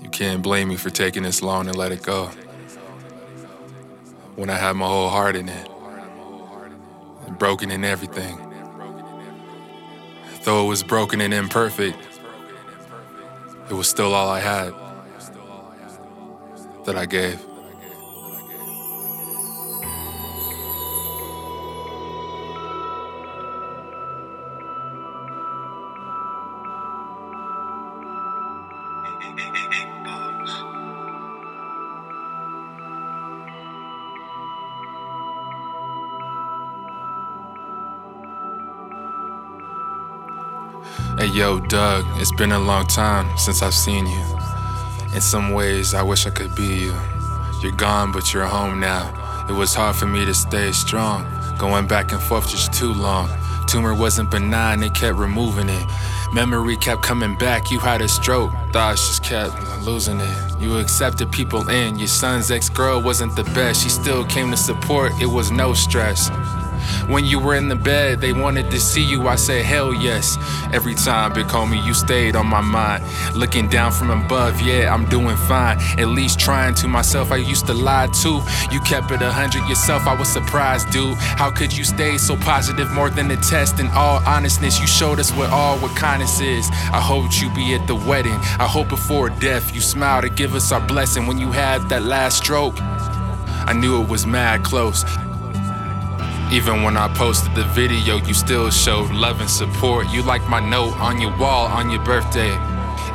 You can't blame me for taking this long and let it go. When I had my whole heart in it, and broken in everything. Though it was broken and imperfect, it was still all I had that I gave. Hey yo, Doug, it's been a long time since I've seen you. In some ways, I wish I could be you. You're gone, but you're home now. It was hard for me to stay strong, going back and forth just too long. Tumor wasn't benign, they kept removing it. Memory kept coming back, you had a stroke. Thoughts just kept losing it. You accepted people in, your son's ex girl wasn't the best. She still came to support, it was no stress. When you were in the bed, they wanted to see you. I said, hell yes. Every time, big homie, you stayed on my mind. Looking down from above, yeah, I'm doing fine. At least trying to myself, I used to lie too. You kept it a hundred yourself, I was surprised, dude. How could you stay so positive more than a test? In all honestness, you showed us what all what kindness is. I hoped you be at the wedding. I hope before death you smile to give us our blessing when you had that last stroke. I knew it was mad close. Even when I posted the video, you still showed love and support. You liked my note on your wall on your birthday.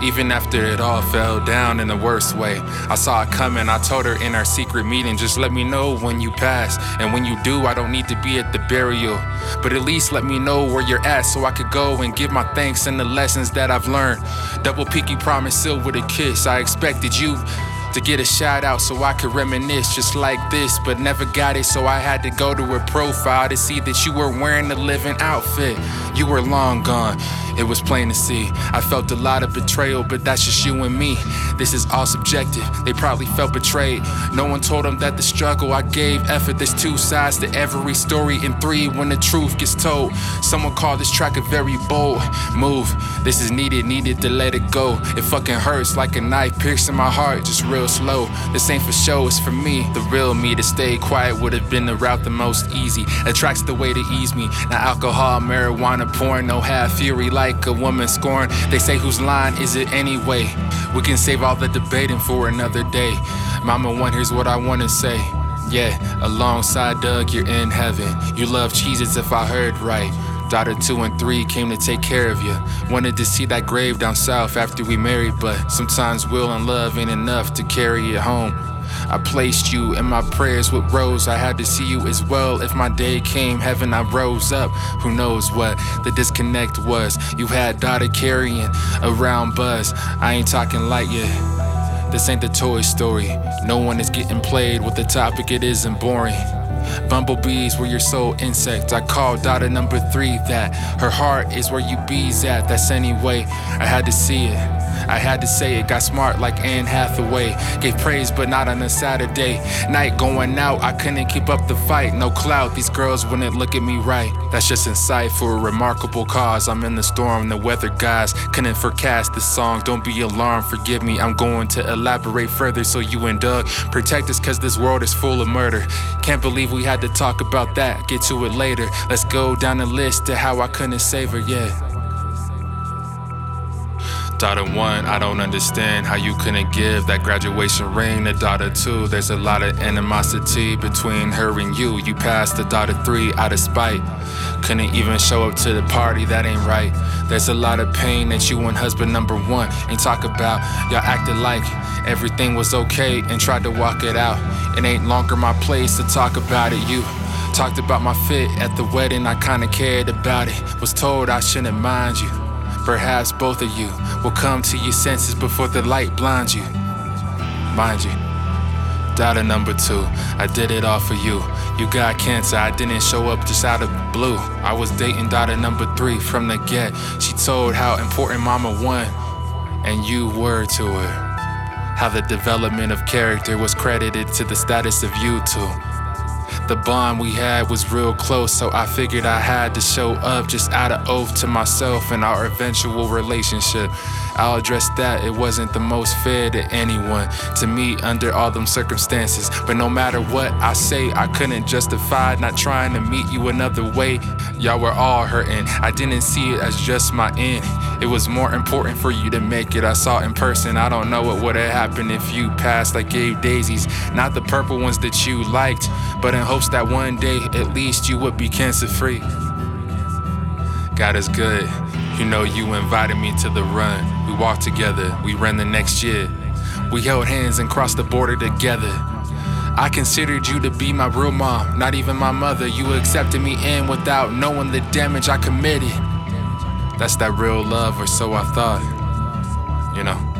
Even after it all fell down in the worst way, I saw it coming. I told her in our secret meeting, just let me know when you pass. And when you do, I don't need to be at the burial. But at least let me know where you're at so I could go and give my thanks and the lessons that I've learned. Double pinky promise sealed with a kiss. I expected you to get a shout out so I could reminisce just like this, but never got it, so I had to go to her profile to see that you were wearing a living outfit. You were long gone, it was plain to see. I felt a lot of betrayal, but that's just you and me. This is all subjective, they probably felt betrayed. No one told them that the struggle I gave effort, there's two sides to every story, and three when the truth gets told. Someone called this track a very bold move. This is needed, needed to let it go. It fucking hurts like a knife piercing my heart, just real slow. This ain't for show, it's for me. The real me to stay quiet would have been the route the most easy. Attracts the way to ease me. Now alcohol, marijuana, porn, no half fury like a woman scorn. They say whose line is it anyway? We can save all the debating for another day. Mama one, here's what I wanna say. Yeah, alongside Doug, you're in heaven. You love cheeses if I heard right. Daughter two and three came to take care of you. Wanted to see that grave down south after we married, but sometimes will and love ain't enough to carry it home. I placed you in my prayers with rose. I had to see you as well. If my day came, heaven, I rose up. Who knows what the disconnect was? You had daughter carrying around buzz. I ain't talking light yet. This ain't the Toy Story. No one is getting played with the topic, it isn't boring. Bumblebees were your soul insect. I called daughter number three that her heart is where you bees at. That's anyway. I had to see it. I had to say it. Got smart like Anne Hathaway. Gave praise, but not on a Saturday night. Going out, I couldn't keep up the fight. No clout, these girls wouldn't look at me right. That's just insight for a remarkable cause. I'm in the storm, the weather guys couldn't forecast this song. Don't be alarmed, forgive me. I'm going to elaborate further so you and Doug protect us, cause this world is full of murder. Can't believe we had to talk about that. Get to it later. Let's go down the list to how I couldn't save her, yeah. Daughter one, I don't understand how you couldn't give that graduation ring to daughter two. There's a lot of animosity between her and you. You passed the daughter three out of spite. Couldn't even show up to the party, that ain't right. There's a lot of pain that you and husband number one ain't talk about. Y'all acted like everything was okay and tried to walk it out. It ain't longer my place to talk about it. You talked about my fit at the wedding, I kinda cared about it. Was told I shouldn't mind you. Perhaps both of you will come to your senses before the light blinds you. Mind you, daughter number two, I did it all for you. You got cancer, I didn't show up just out of blue. I was dating daughter number three from the get. She told how important mama one and you were to her. How the development of character was credited to the status of you two. The bond we had was real close, so I figured I had to show up just out of oath to myself and our eventual relationship. I'll address that. It wasn't the most fair to anyone to me under all them circumstances. But no matter what I say, I couldn't justify not trying to meet you another way. Y'all were all hurting. I didn't see it as just my end. It was more important for you to make it. I saw in person. I don't know what would have happened if you passed like Gabe Daisies. Not the purple ones that you liked, but in hopes that one day at least you would be cancer free. God is good. You know, you invited me to the run. We walked together, we ran the next year. We held hands and crossed the border together. I considered you to be my real mom, not even my mother. You accepted me in without knowing the damage I committed. That's that real love, or so I thought. You know.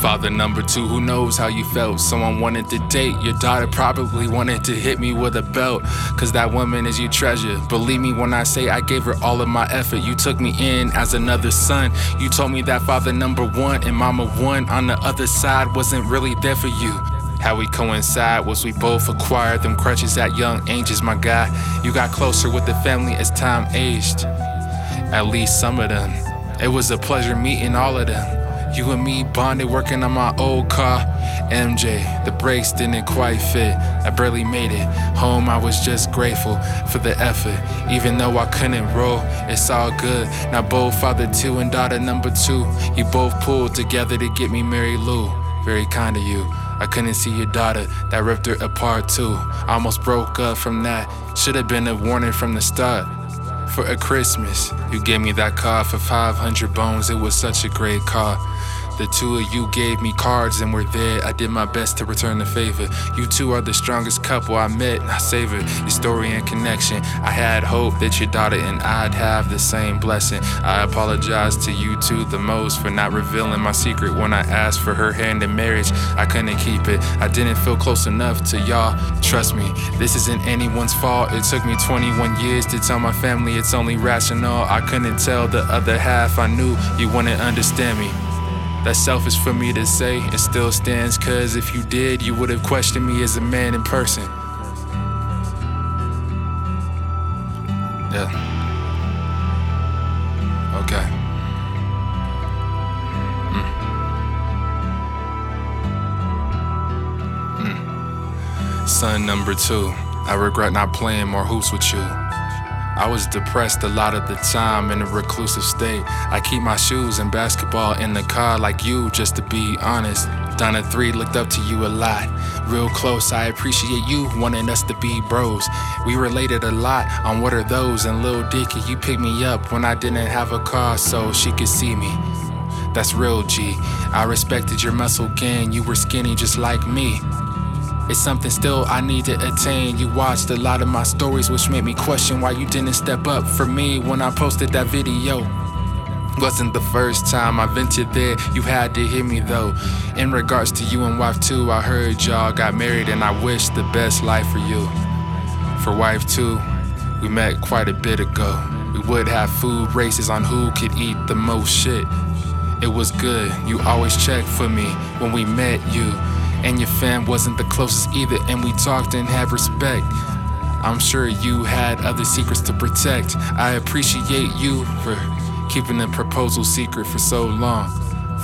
Father number two, who knows how you felt? Someone wanted to date. Your daughter probably wanted to hit me with a belt. Cause that woman is your treasure. Believe me when I say I gave her all of my effort. You took me in as another son. You told me that father number one and mama one on the other side wasn't really there for you. How we coincide was we both acquired them crutches at young ages, my guy. You got closer with the family as time aged. At least some of them. It was a pleasure meeting all of them. You and me bonded working on my old car. MJ, the brakes didn't quite fit. I barely made it. Home, I was just grateful for the effort. Even though I couldn't roll, it's all good. Now, both father two and daughter number two, you both pulled together to get me Mary Lou. Very kind of you. I couldn't see your daughter, that ripped her apart too. I almost broke up from that. Should have been a warning from the start. For a Christmas, you gave me that car for 500 bones. It was such a great car. The two of you gave me cards and were there. I did my best to return the favor. You two are the strongest couple I met. I savored your story and connection. I had hope that your daughter and I'd have the same blessing. I apologize to you two the most for not revealing my secret when I asked for her hand in marriage. I couldn't keep it. I didn't feel close enough to y'all. Trust me, this isn't anyone's fault. It took me 21 years to tell my family it's only rational. I couldn't tell the other half. I knew you wouldn't understand me. That's selfish for me to say. It still stands, cause if you did, you would have questioned me as a man in person. Yeah. Okay. Mm. Mm. Son number two, I regret not playing more hoops with you. I was depressed a lot of the time in a reclusive state. I keep my shoes and basketball in the car like you, just to be honest. Donna 3 looked up to you a lot. Real close, I appreciate you wanting us to be bros. We related a lot on what are those, and Lil Dicky, you picked me up when I didn't have a car so she could see me. That's real, G. I respected your muscle gang, you were skinny just like me. It's something still I need to attain. You watched a lot of my stories, which made me question why you didn't step up for me when I posted that video. Wasn't the first time I ventured there, you had to hear me though. In regards to you and wife two, I heard y'all got married and I wish the best life for you. For wife two, we met quite a bit ago. We would have food races on who could eat the most shit. It was good, you always checked for me when we met you. And your fam wasn't the closest either, and we talked and had respect. I'm sure you had other secrets to protect. I appreciate you for keeping the proposal secret for so long,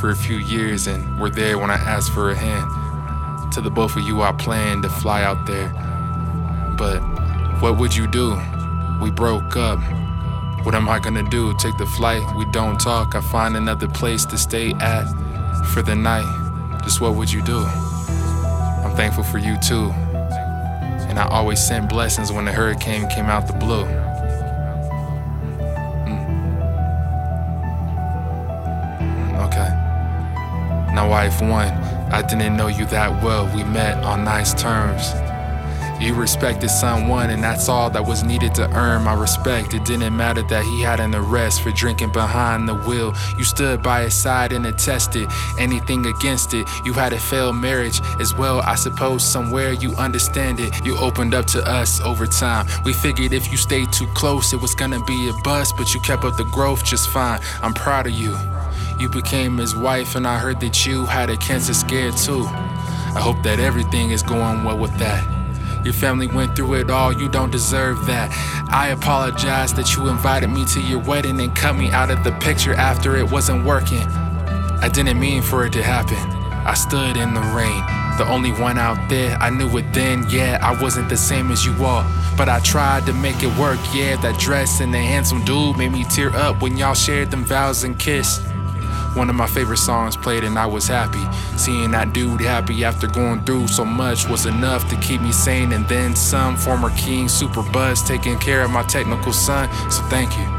for a few years, and were there when I asked for a hand. To the both of you, I planned to fly out there. But what would you do? We broke up. What am I gonna do? Take the flight? We don't talk. I find another place to stay at for the night. Just what would you do? Thankful for you too. And I always sent blessings when the hurricane came out the blue. Mm. Okay. Now, wife one, I didn't know you that well. We met on nice terms. You respected someone, and that's all that was needed to earn my respect. It didn't matter that he had an arrest for drinking behind the wheel. You stood by his side and attested anything against it. You had a failed marriage as well, I suppose. Somewhere you understand it. You opened up to us over time. We figured if you stayed too close, it was gonna be a bust, but you kept up the growth just fine. I'm proud of you. You became his wife, and I heard that you had a cancer scare too. I hope that everything is going well with that. Your family went through it all, you don't deserve that. I apologize that you invited me to your wedding and cut me out of the picture after it wasn't working. I didn't mean for it to happen. I stood in the rain, the only one out there. I knew it then, yeah, I wasn't the same as you all. But I tried to make it work, yeah. That dress and the handsome dude made me tear up when y'all shared them vows and kissed. One of my favorite songs played and I was happy. Seeing that dude happy after going through so much was enough to keep me sane. And then some former king, super buzz, taking care of my technical son. So thank you.